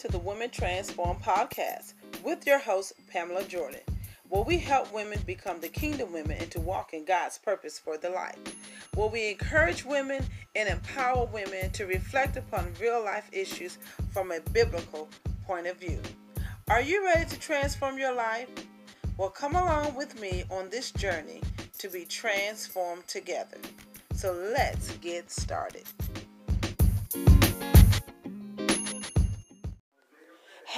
to the Women Transform podcast with your host, Pamela Jordan, where we help women become the kingdom women and to walk in God's purpose for their life. Where we encourage women and empower women to reflect upon real life issues from a biblical point of view. Are you ready to transform your life? Well, come along with me on this journey to be transformed together. So let's get started.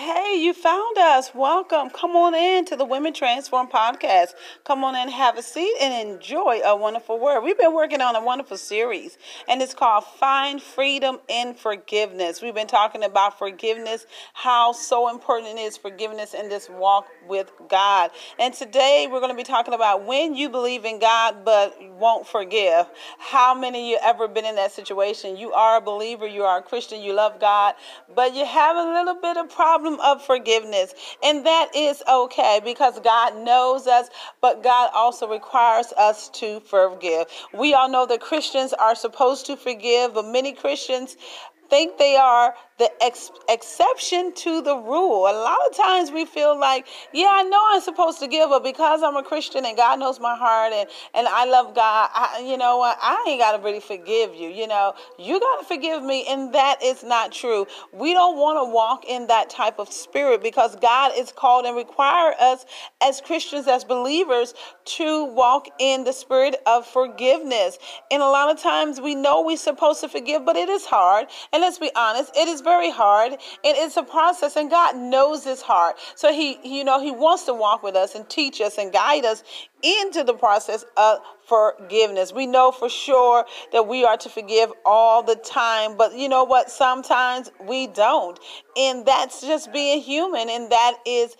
Hey, you found us. Welcome. Come on in to the Women Transform podcast. Come on in, have a seat, and enjoy a wonderful word. We've been working on a wonderful series, and it's called Find Freedom in Forgiveness. We've been talking about forgiveness, how so important it is forgiveness in this walk with God. And today we're going to be talking about when you believe in God but won't forgive. How many of you ever been in that situation? You are a believer, you are a Christian, you love God, but you have a little bit of problem of forgiveness. And that is okay because God knows us, but God also requires us to forgive. We all know that Christians are supposed to forgive, but many Christians think they are the ex- exception to the rule. A lot of times we feel like, yeah, I know I'm supposed to give, but because I'm a Christian and God knows my heart and, and I love God, I, you know what? I ain't got to really forgive you. You know, you got to forgive me. And that is not true. We don't want to walk in that type of spirit because God is called and require us as Christians, as believers, to walk in the spirit of forgiveness. And a lot of times we know we're supposed to forgive, but it is hard. And let's be honest, it is very hard and it's a process and God knows his heart. So he, you know, he wants to walk with us and teach us and guide us into the process of forgiveness. We know for sure that we are to forgive all the time, but you know what? Sometimes we don't. And that's just being human and that is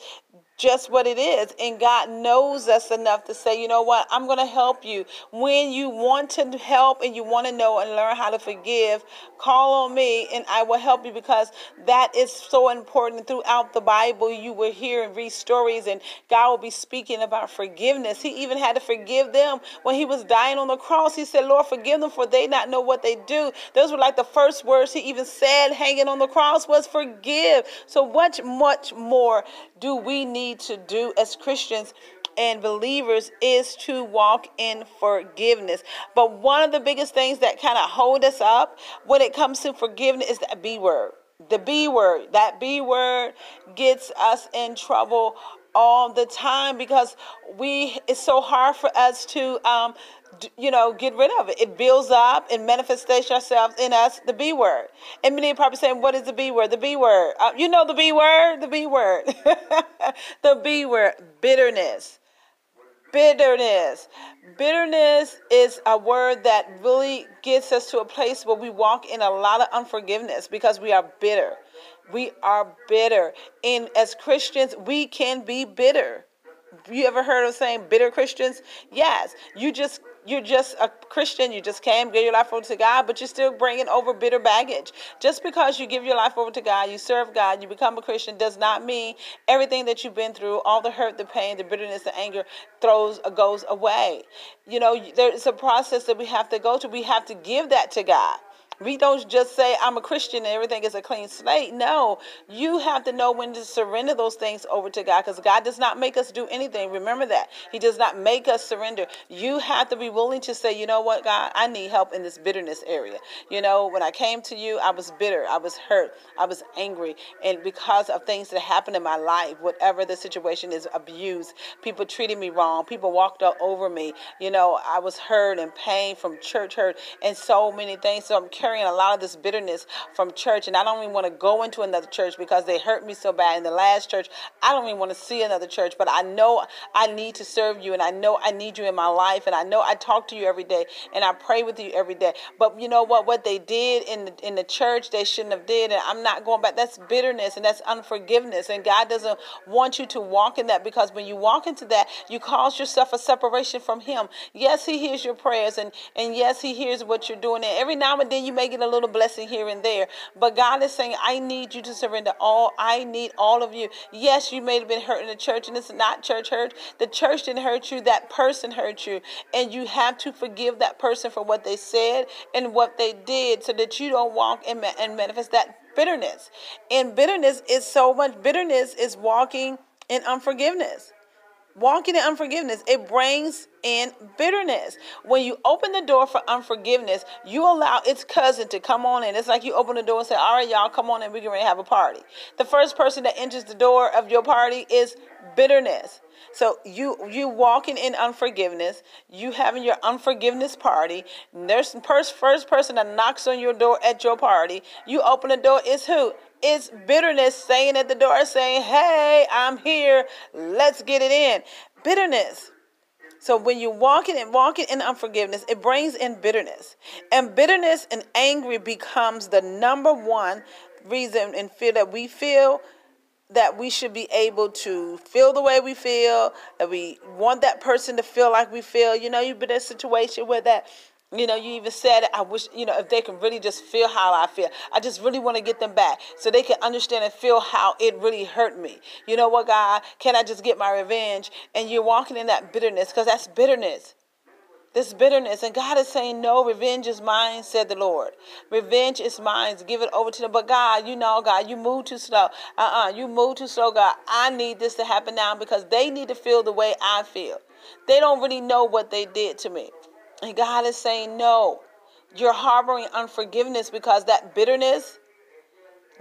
just what it is. And God knows us enough to say, you know what, I'm going to help you. When you want to help and you want to know and learn how to forgive, call on me and I will help you because that is so important. Throughout the Bible, you will hear and read stories, and God will be speaking about forgiveness. He even had to forgive them when he was dying on the cross. He said, Lord, forgive them for they not know what they do. Those were like the first words he even said hanging on the cross was forgive. So much, much more do we need to do as Christians and believers is to walk in forgiveness. But one of the biggest things that kind of hold us up when it comes to forgiveness is that B word. The B word. That B word gets us in trouble all the time because we it's so hard for us to um, you know, get rid of it. It builds up and manifests ourselves in us, the B word. And many probably saying, what is the B word? The B word. Uh, you know the B word? The B word. the B word, bitterness. Bitterness. Bitterness is a word that really gets us to a place where we walk in a lot of unforgiveness because we are bitter. We are bitter. And as Christians, we can be bitter. You ever heard of saying bitter Christians? Yes. You just you're just a Christian, you just came, give your life over to God, but you're still bringing over bitter baggage. Just because you give your life over to God, you serve God, you become a Christian, does not mean everything that you've been through, all the hurt, the pain, the bitterness, the anger, throws uh, goes away. You know, there's a process that we have to go to. We have to give that to God. We don't just say, I'm a Christian and everything is a clean slate. No, you have to know when to surrender those things over to God because God does not make us do anything. Remember that. He does not make us surrender. You have to be willing to say, you know what, God, I need help in this bitterness area. You know, when I came to you, I was bitter, I was hurt, I was angry. And because of things that happened in my life, whatever the situation is, abuse, people treated me wrong, people walked all over me. You know, I was hurt and pain from church hurt and so many things. So I'm carrying a lot of this bitterness from church, and I don't even want to go into another church because they hurt me so bad. In the last church, I don't even want to see another church, but I know I need to serve you, and I know I need you in my life, and I know I talk to you every day, and I pray with you every day. But you know what? What they did in the, in the church, they shouldn't have did, and I'm not going back. That's bitterness and that's unforgiveness, and God doesn't want you to walk in that because when you walk into that, you cause yourself a separation from Him. Yes, He hears your prayers, and and yes, He hears what you're doing, and every now and then you may may get a little blessing here and there. But God is saying, I need you to surrender all. I need all of you. Yes, you may have been hurt in the church, and it's not church hurt. The church didn't hurt you, that person hurt you. And you have to forgive that person for what they said and what they did so that you don't walk and, and manifest that bitterness. And bitterness is so much, bitterness is walking in unforgiveness. Walking in unforgiveness, it brings in bitterness. When you open the door for unforgiveness, you allow its cousin to come on in. It's like you open the door and say, All right, y'all, come on in, we're going to have a party. The first person that enters the door of your party is bitterness. So you you walking in unforgiveness, you having your unforgiveness party. There's first first person that knocks on your door at your party. You open the door. Is who? It's bitterness saying at the door, saying, "Hey, I'm here. Let's get it in." Bitterness. So when you're walking and walking in unforgiveness, it brings in bitterness. And bitterness and angry becomes the number one reason and fear that we feel that we should be able to feel the way we feel, that we want that person to feel like we feel. You know, you've been in a situation where that, you know, you even said, I wish, you know, if they can really just feel how I feel. I just really want to get them back so they can understand and feel how it really hurt me. You know what, God? Can I just get my revenge? And you're walking in that bitterness because that's bitterness this bitterness. And God is saying, No, revenge is mine, said the Lord. Revenge is mine. Give it over to them. But God, you know, God, you move too slow. Uh uh you move too slow, God. I need this to happen now because they need to feel the way I feel. They don't really know what they did to me. And God is saying, No, you're harboring unforgiveness because that bitterness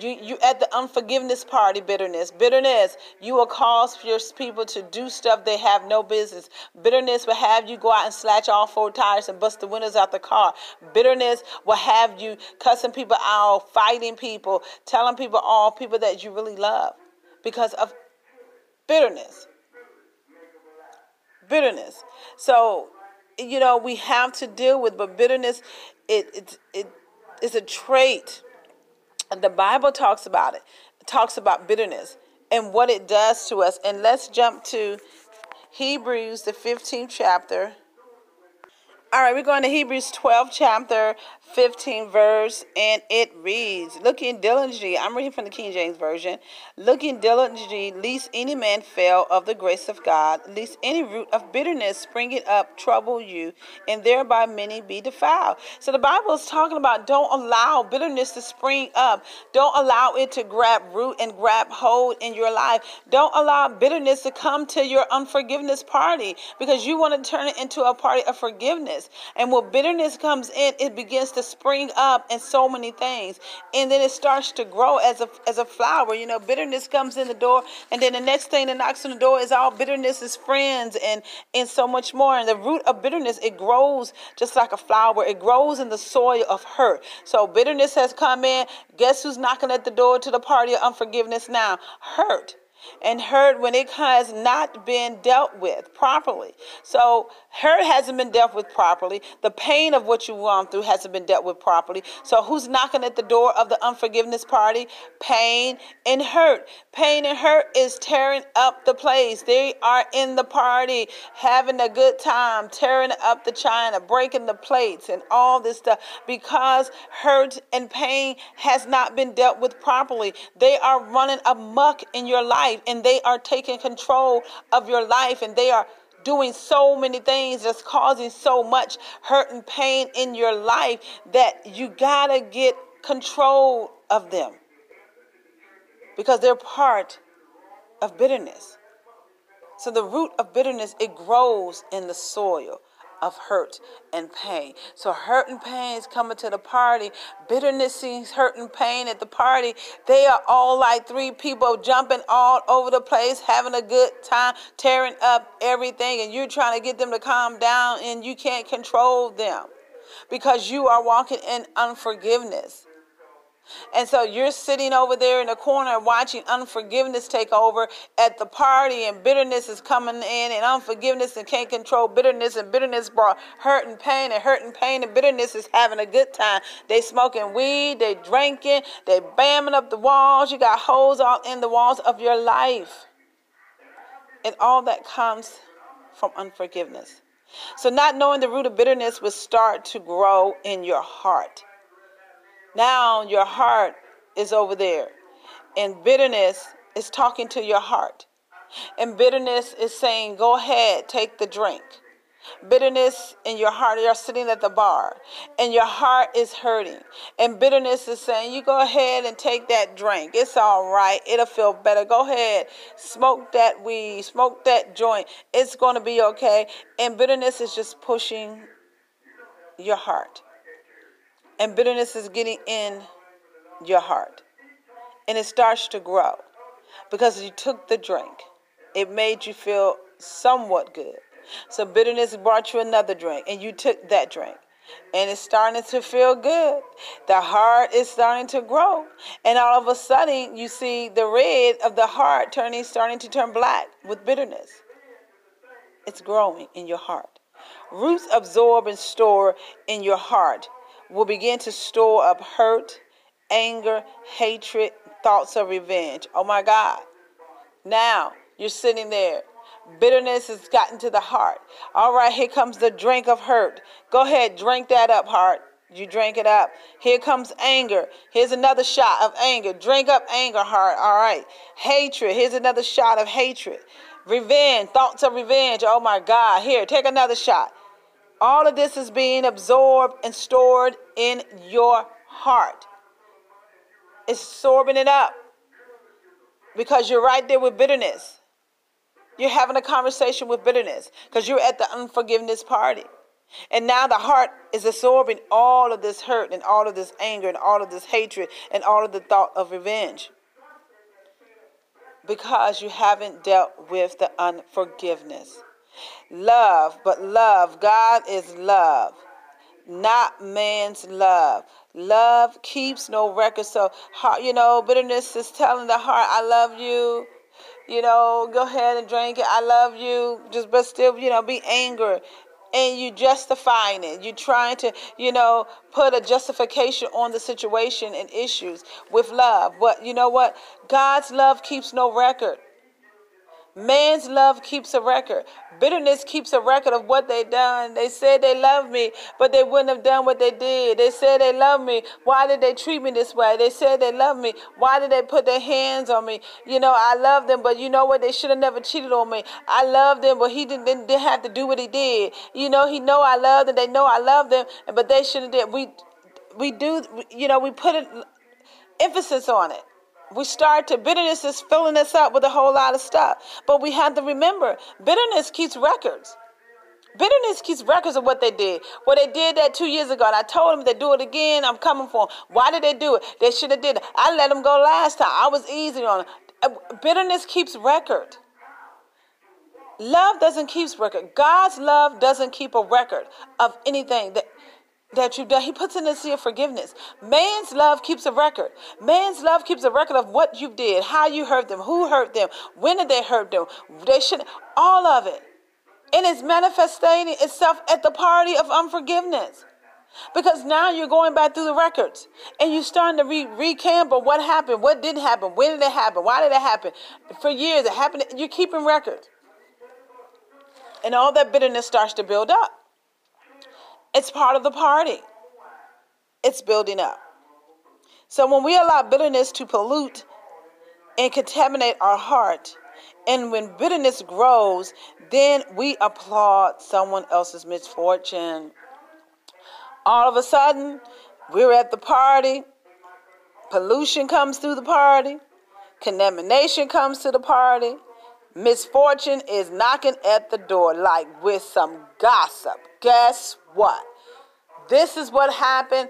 you, you at the unforgiveness party, bitterness. Bitterness, you will cause your people to do stuff they have no business. Bitterness will have you go out and slash all four tires and bust the windows out the car. Bitterness will have you cussing people out, fighting people, telling people all people that you really love because of bitterness. Bitterness. So, you know, we have to deal with, but bitterness, it, it, it is a trait the Bible talks about it. it talks about bitterness and what it does to us. And let's jump to Hebrews, the 15th chapter. All right, we're going to Hebrews 12, chapter 15 verse, and it reads, Looking diligently, I'm reading from the King James Version, looking diligently, lest any man fail of the grace of God, lest any root of bitterness springing up trouble you, and thereby many be defiled. So the Bible is talking about don't allow bitterness to spring up. Don't allow it to grab root and grab hold in your life. Don't allow bitterness to come to your unforgiveness party because you want to turn it into a party of forgiveness. And when bitterness comes in, it begins to to spring up in so many things. And then it starts to grow as a as a flower. You know, bitterness comes in the door, and then the next thing that knocks on the door is all bitterness is friends and and so much more. And the root of bitterness, it grows just like a flower. It grows in the soil of hurt. So bitterness has come in. Guess who's knocking at the door to the party of unforgiveness now? Hurt and hurt when it has not been dealt with properly. So hurt hasn't been dealt with properly. The pain of what you've gone through hasn't been dealt with properly. So who's knocking at the door of the unforgiveness party? Pain and hurt. Pain and hurt is tearing up the place. They are in the party, having a good time, tearing up the china, breaking the plates, and all this stuff because hurt and pain has not been dealt with properly. They are running amuck in your life life and they are taking control of your life and they are doing so many things that's causing so much hurt and pain in your life that you gotta get control of them because they're part of bitterness. So the root of bitterness it grows in the soil of hurt and pain. So hurt and pain is coming to the party. Bitterness sees hurt and pain at the party. They are all like three people jumping all over the place, having a good time, tearing up everything, and you're trying to get them to calm down and you can't control them because you are walking in unforgiveness. And so you're sitting over there in the corner watching unforgiveness take over at the party, and bitterness is coming in, and unforgiveness and can't control bitterness, and bitterness brought hurt and pain, and hurt and pain, and bitterness is having a good time. They smoking weed, they drinking, they bamming up the walls. You got holes all in the walls of your life. And all that comes from unforgiveness. So, not knowing the root of bitterness will start to grow in your heart Now your heart is over there. And bitterness is talking to your heart. And bitterness is saying, go ahead, take the drink. Bitterness in your heart, you're sitting at the bar and your heart is hurting. And bitterness is saying, You go ahead and take that drink. It's all right. It'll feel better. Go ahead. Smoke that weed. Smoke that joint. It's going to be okay. And bitterness is just pushing your heart. And bitterness is getting in your heart. And it starts to grow because you took the drink. It made you feel somewhat good. So bitterness brought you another drink, and you took that drink. And it's starting to feel good. The heart is starting to grow. And all of a sudden, you see the red of the heart turning, starting to turn black with bitterness. It's growing in your heart. Roots absorb and store in your heart will begin to store up hurt, anger, hatred, thoughts of revenge. Oh my God. Now you're sitting there Bitterness has gotten to the heart. All right, here comes the drink of hurt. Go ahead, drink that up, heart. You drink it up. Here comes anger. Here's another shot of anger. Drink up anger, heart. All right. Hatred. Here's another shot of hatred. Revenge. Thoughts of revenge. Oh my God. Here, take another shot. All of this is being absorbed and stored in your heart. It's absorbing it up because you're right there with bitterness. You're having a conversation with bitterness because you're at the unforgiveness party. And now the heart is absorbing all of this hurt and all of this anger and all of this hatred and all of the thought of revenge. Because you haven't dealt with the unforgiveness. Love, but love, God is love, not man's love. Love keeps no record. So, you know, bitterness is telling the heart, I love you you know, go ahead and drink it. I love you. Just, but still, you know, be angry. And you justifying it. You're trying to, you know, put a justification on the situation and issues with love. But you know what? God's love keeps no record. Man's love keeps a record. Bitterness keeps a record of what they done. They said they love me, but they wouldn't have done what they did. They said they love me. Why did they treat me this way? They said they love me. Why did they put their hands on me? You know, I love them, but you know what? They should have never cheated on me. I love them, but he didn't, didn't, didn't have to do what he did. You know, he know I love them. They know I love them, but they shouldn't did. We we do. You know, we put an emphasis on it we start to bitterness is filling us up with a whole lot of stuff. But we have to remember, bitterness keeps records. Bitterness keeps records of what they did. Well, they did that two years ago, and I told them to do it again. I'm coming for them. Why did they do it? They should have did it. I let them go last time. I was easy on them. Uh, bitterness keeps record. Love doesn't keep record. God's love doesn't keep a record of anything that that you've done. He puts in the sea of forgiveness. Man's love keeps a record. Man's love keeps a record of what you did, how you hurt them, who hurt them, when did they hurt them. They should all of it. And it's manifesting itself at the party of unforgiveness. Because now you're going back through the records and you're starting to re- recamp what happened, what didn't happen, when did it happen, why did it happen. For years it happened. You're keeping records. And all that bitterness starts to build up. It's part of the party. It's building up. So when we allow bitterness to pollute and contaminate our heart, and when bitterness grows, then we applaud someone else's misfortune. All of a sudden, we're at the party, pollution comes through the party, contamination comes to the party, misfortune is knocking at the door like with some gossip. Guess what? This is what happened.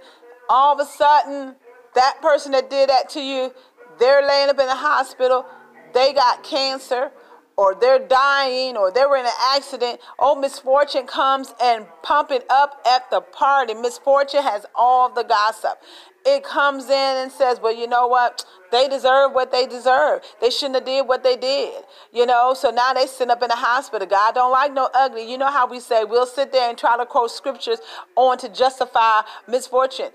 All of a sudden, that person that did that to you, they're laying up in the hospital, they got cancer, or they're dying, or they were in an accident. Oh, misfortune comes and pump it up at the party. Misfortune has all the gossip. It comes in and says, well, you know what? They deserve what they deserve. They shouldn't have did what they did. You know, so now they sit up in the hospital. God don't like no ugly. You know how we say we'll sit there and try to quote scriptures on to justify misfortune.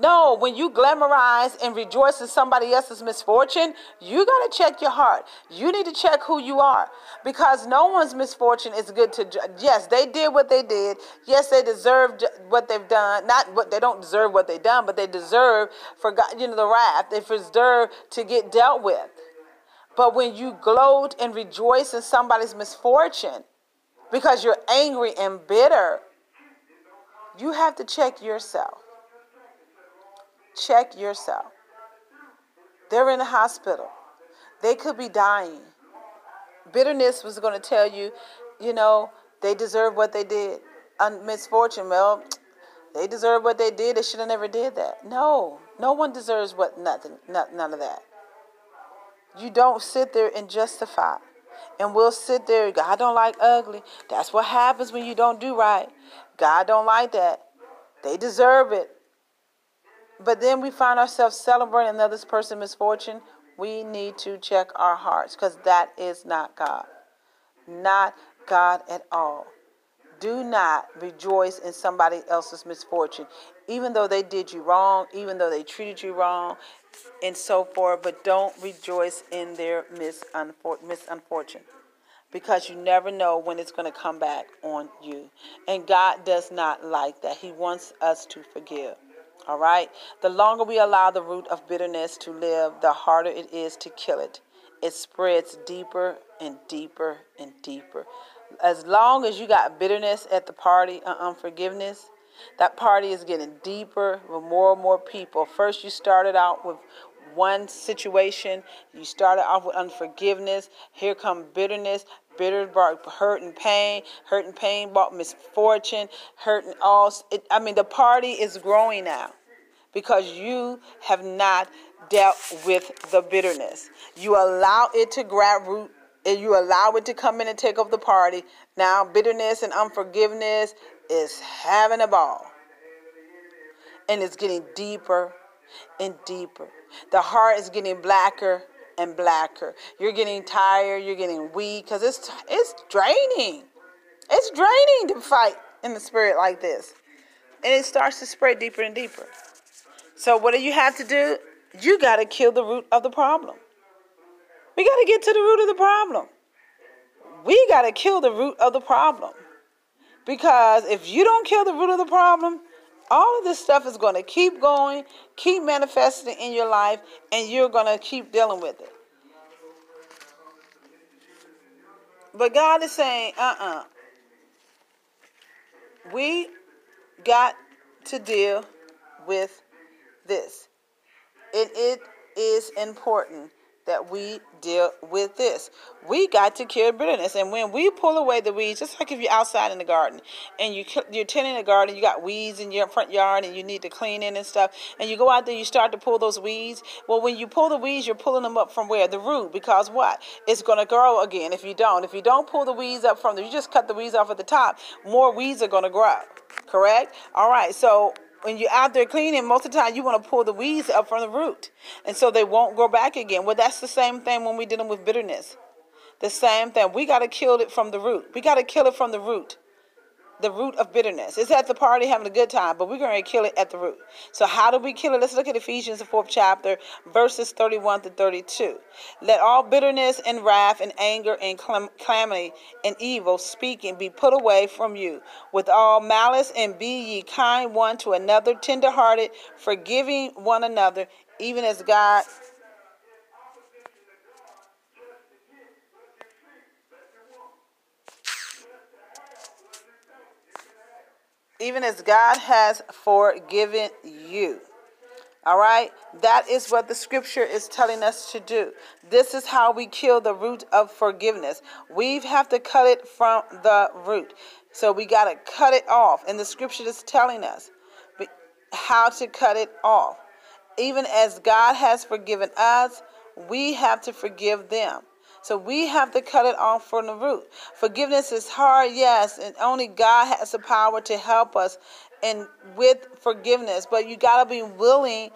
No, when you glamorize and rejoice in somebody else's misfortune, you got to check your heart. You need to check who you are because no one's misfortune is good to yes, they did what they did. Yes, they deserved what they've done. Not what they don't deserve what they've done, but they deserve for God, you know, the wrath. They deserve to get dealt with. But when you gloat and rejoice in somebody's misfortune because you're angry and bitter, you have to check yourself. Check yourself. They're in the hospital. They could be dying. Bitterness was going to tell you, you know, they deserve what they did. Un- misfortune, well, they deserve what they did. They should have never did that. No, no one deserves what nothing, not, none of that. You don't sit there and justify. And we'll sit there, God don't like ugly. That's what happens when you don't do right. God don't like that. They deserve it but then we find ourselves celebrating another person's misfortune, we need to check our hearts because that is not God. Not God at all. Do not rejoice in somebody else's misfortune, even though they did you wrong, even though they treated you wrong, and so forth. But don't rejoice in their misfortune because you never know when it's going to come back on you. And God does not like that. He wants us to forgive. All right? The longer we allow the root of bitterness to live, the harder it is to kill it. It spreads deeper and deeper and deeper. As long as you got bitterness at the party and unforgiveness, that party is getting deeper with more and more people. First, you started out with one situation. You started off with unforgiveness. Here come bitterness. Bitter hurt and pain. Hurt and pain brought misfortune. Hurt and all. It, I mean, the party is growing now because you have not dealt with the bitterness. You allow it to grab root and you allow it to come in and take over the party. Now, bitterness and unforgiveness is having a ball. And it's getting deeper and deeper. The heart is getting blacker and blacker. You're getting tired, you're getting weak because it's it's draining. It's draining to fight in the spirit like this. And it starts to spread deeper and deeper. So what do you have to do? You got to kill the root of the problem. We got to get to the root of the problem. We got to kill the root of the problem. Because if you don't kill the root of the problem, all of this stuff is going to keep going, keep manifesting in your life, and you're going to keep dealing with it. But God is saying, uh uh-uh. uh. We got to deal with this. And it is important that we deal with this. We got to kill bitterness, and when we pull away the weeds, just like if you're outside in the garden and you you're tending the garden, you got weeds in your front yard, and you need to clean it and stuff, and you go out there, you start to pull those weeds. Well, when you pull the weeds, you're pulling them up from where the root, because what? It's going to grow again if you don't. If you don't pull the weeds up from the, you just cut the weeds off at the top. More weeds are going to grow. Correct? All right. So when you're out there cleaning, most of the time you want to pull the weeds up from the root. And so they won't grow back again. Well, that's the same thing when we're dealing with bitterness. The same thing. We got to kill it from the root. We got to kill it from the root the root of bitterness. It's at the party having a good time, but we're going to kill it at the root. So, how do we kill it? Let's look at Ephesians, the fourth chapter, verses 31 to 32. Let all bitterness and wrath and anger and calamity and evil speaking be put away from you with all malice, and be ye kind one to another, tenderhearted, forgiving one another, even as God even as God has forgiven you. All right? That is what the scripture is telling us to do. This is how we kill the root of forgiveness. We have to cut it from the root. So we got to cut it off. And the scripture is telling us how to cut it off. Even as God has forgiven us, we have to forgive them. So we have to cut it off from the root. Forgiveness is hard, yes, and only God has the power to help us and with forgiveness. But you got to be willing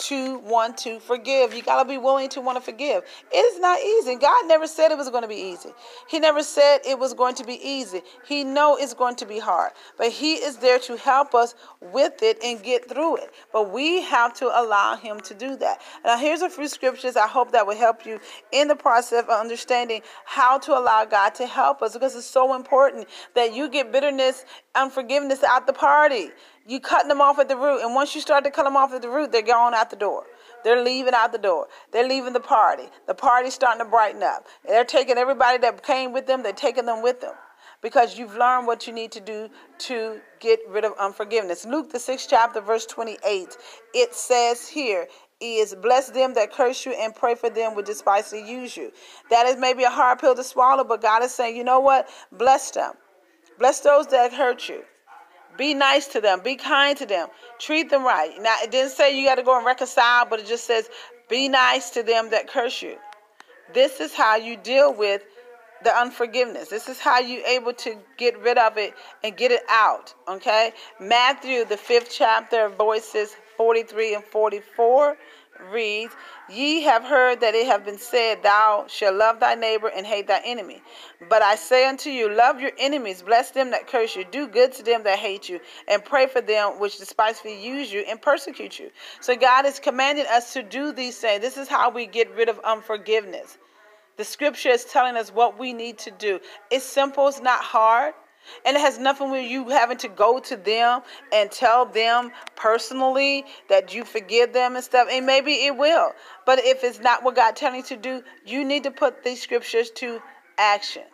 to want to forgive. You got to be willing to want to forgive. It is not easy. God never said it was going to be easy. He never said it was going to be easy. He know it's going to be hard, but he is there to help us with it and get through it. But we have to allow him to do that. Now here's a few scriptures I hope that will help you in the process of understanding how to allow God to help us because it's so important that you get bitterness, unforgiveness out the party. You cutting them off at the root, and once you start to cut them off at the root, they're going out the door. They're leaving out the door. They're leaving the party. The party's starting to brighten up. They're taking everybody that came with them. They're taking them with them because you've learned what you need to do to get rid of unforgiveness. Luke, the sixth chapter, verse 28, it says here, is bless them that curse you and pray for them which despitefully use you. That is maybe a hard pill to swallow, but God is saying, you know what? Bless them. Bless those that hurt you. Be nice to them. Be kind to them. Treat them right. Now, it didn't say you got to go and reconcile, but it just says be nice to them that curse you. This is how you deal with the unforgiveness. This is how you able to get rid of it and get it out. Okay? Matthew, the fifth chapter, voices 43 and 44 reads, Ye have heard that it have been said, Thou shalt love thy neighbor and hate thy enemy. But I say unto you, Love your enemies, bless them that curse you, do good to them that hate you, and pray for them which despitefully use you and persecute you. So God is commanding us to do these things. This is how we get rid of unforgiveness. The scripture is telling us what we need to do. It's simple, it's not hard. And it has nothing with you having to go to them and tell them personally that you forgive them and stuff. And maybe it will. But if it's not what God telling you to do, you need to put these scriptures to action.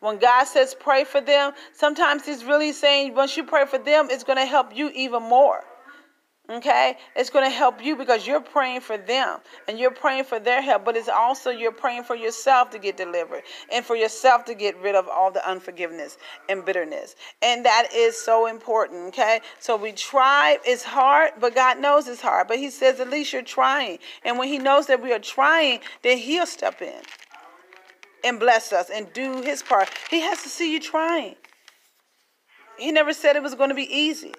When God says pray for them, sometimes He's really saying once you pray for them, it's going to help you even more. Okay? It's going to help you because you're praying for them and you're praying for their help, but it's also you're praying for yourself to get delivered and for yourself to get rid of all the unforgiveness and bitterness. And that is so important. Okay? So we try, it's hard, but God knows it's hard. But He says, at least you're trying. And when He knows that we are trying, then He'll step in and bless us and do His part. He has to see you trying. He never said it was going to be easy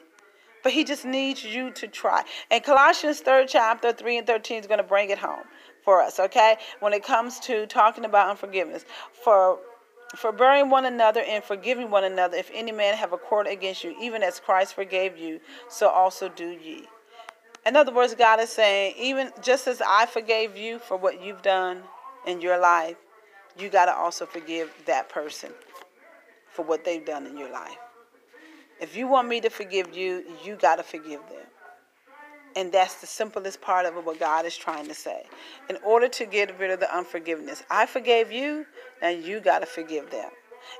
but he just needs you to try. And Colossians 3rd chapter 3 and 13 is going to bring it home for us, okay? When it comes to talking about unforgiveness. For for bearing one another and forgiving one another, if any man have a court against you, even as Christ forgave you, so also do ye. In other words, God is saying, even just as I forgave you for what you've done in your life, you got to also forgive that person for what they've done in your life. If you want me to forgive you, you got to forgive them. And that's the simplest part of what God is trying to say. In order to get rid of the unforgiveness, I forgave you, now you got to forgive them.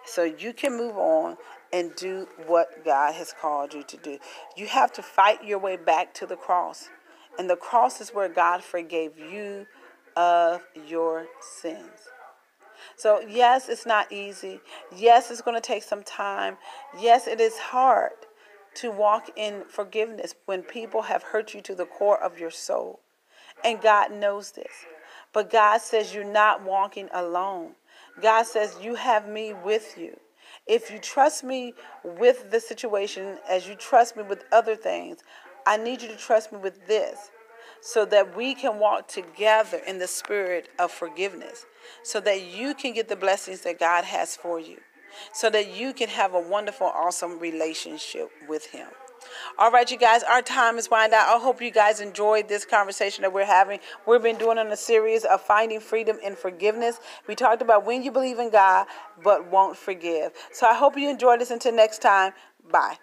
So you can move on and do what God has called you to do. You have to fight your way back to the cross. And the cross is where God forgave you of your sins. So, yes, it's not easy. Yes, it's going to take some time. Yes, it is hard to walk in forgiveness when people have hurt you to the core of your soul. And God knows this. But God says you're not walking alone. God says you have me with you. If you trust me with the situation as you trust me with other things, I need you to trust me with this so that we can walk together in the spirit of forgiveness, so that you can get the blessings that God has for you, so that you can have a wonderful, awesome relationship with Him. All right, you guys, our time is winding out. I hope you guys enjoyed this conversation that we're having. We've been doing on a series of finding freedom in forgiveness. We talked about when you believe in God but won't forgive. So I hope you enjoyed this. Until next time, bye.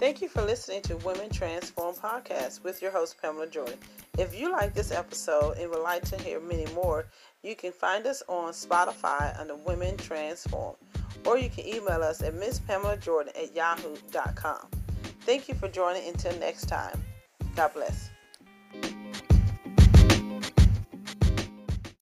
Thank you for listening to Women Transform Podcast with your host, Pamela Jordan. If you like this episode and would like to hear many more, you can find us on Spotify under Women Transform, or you can email us at misspamela jordan at yahoo.com. Thank you for joining. Until next time, God bless.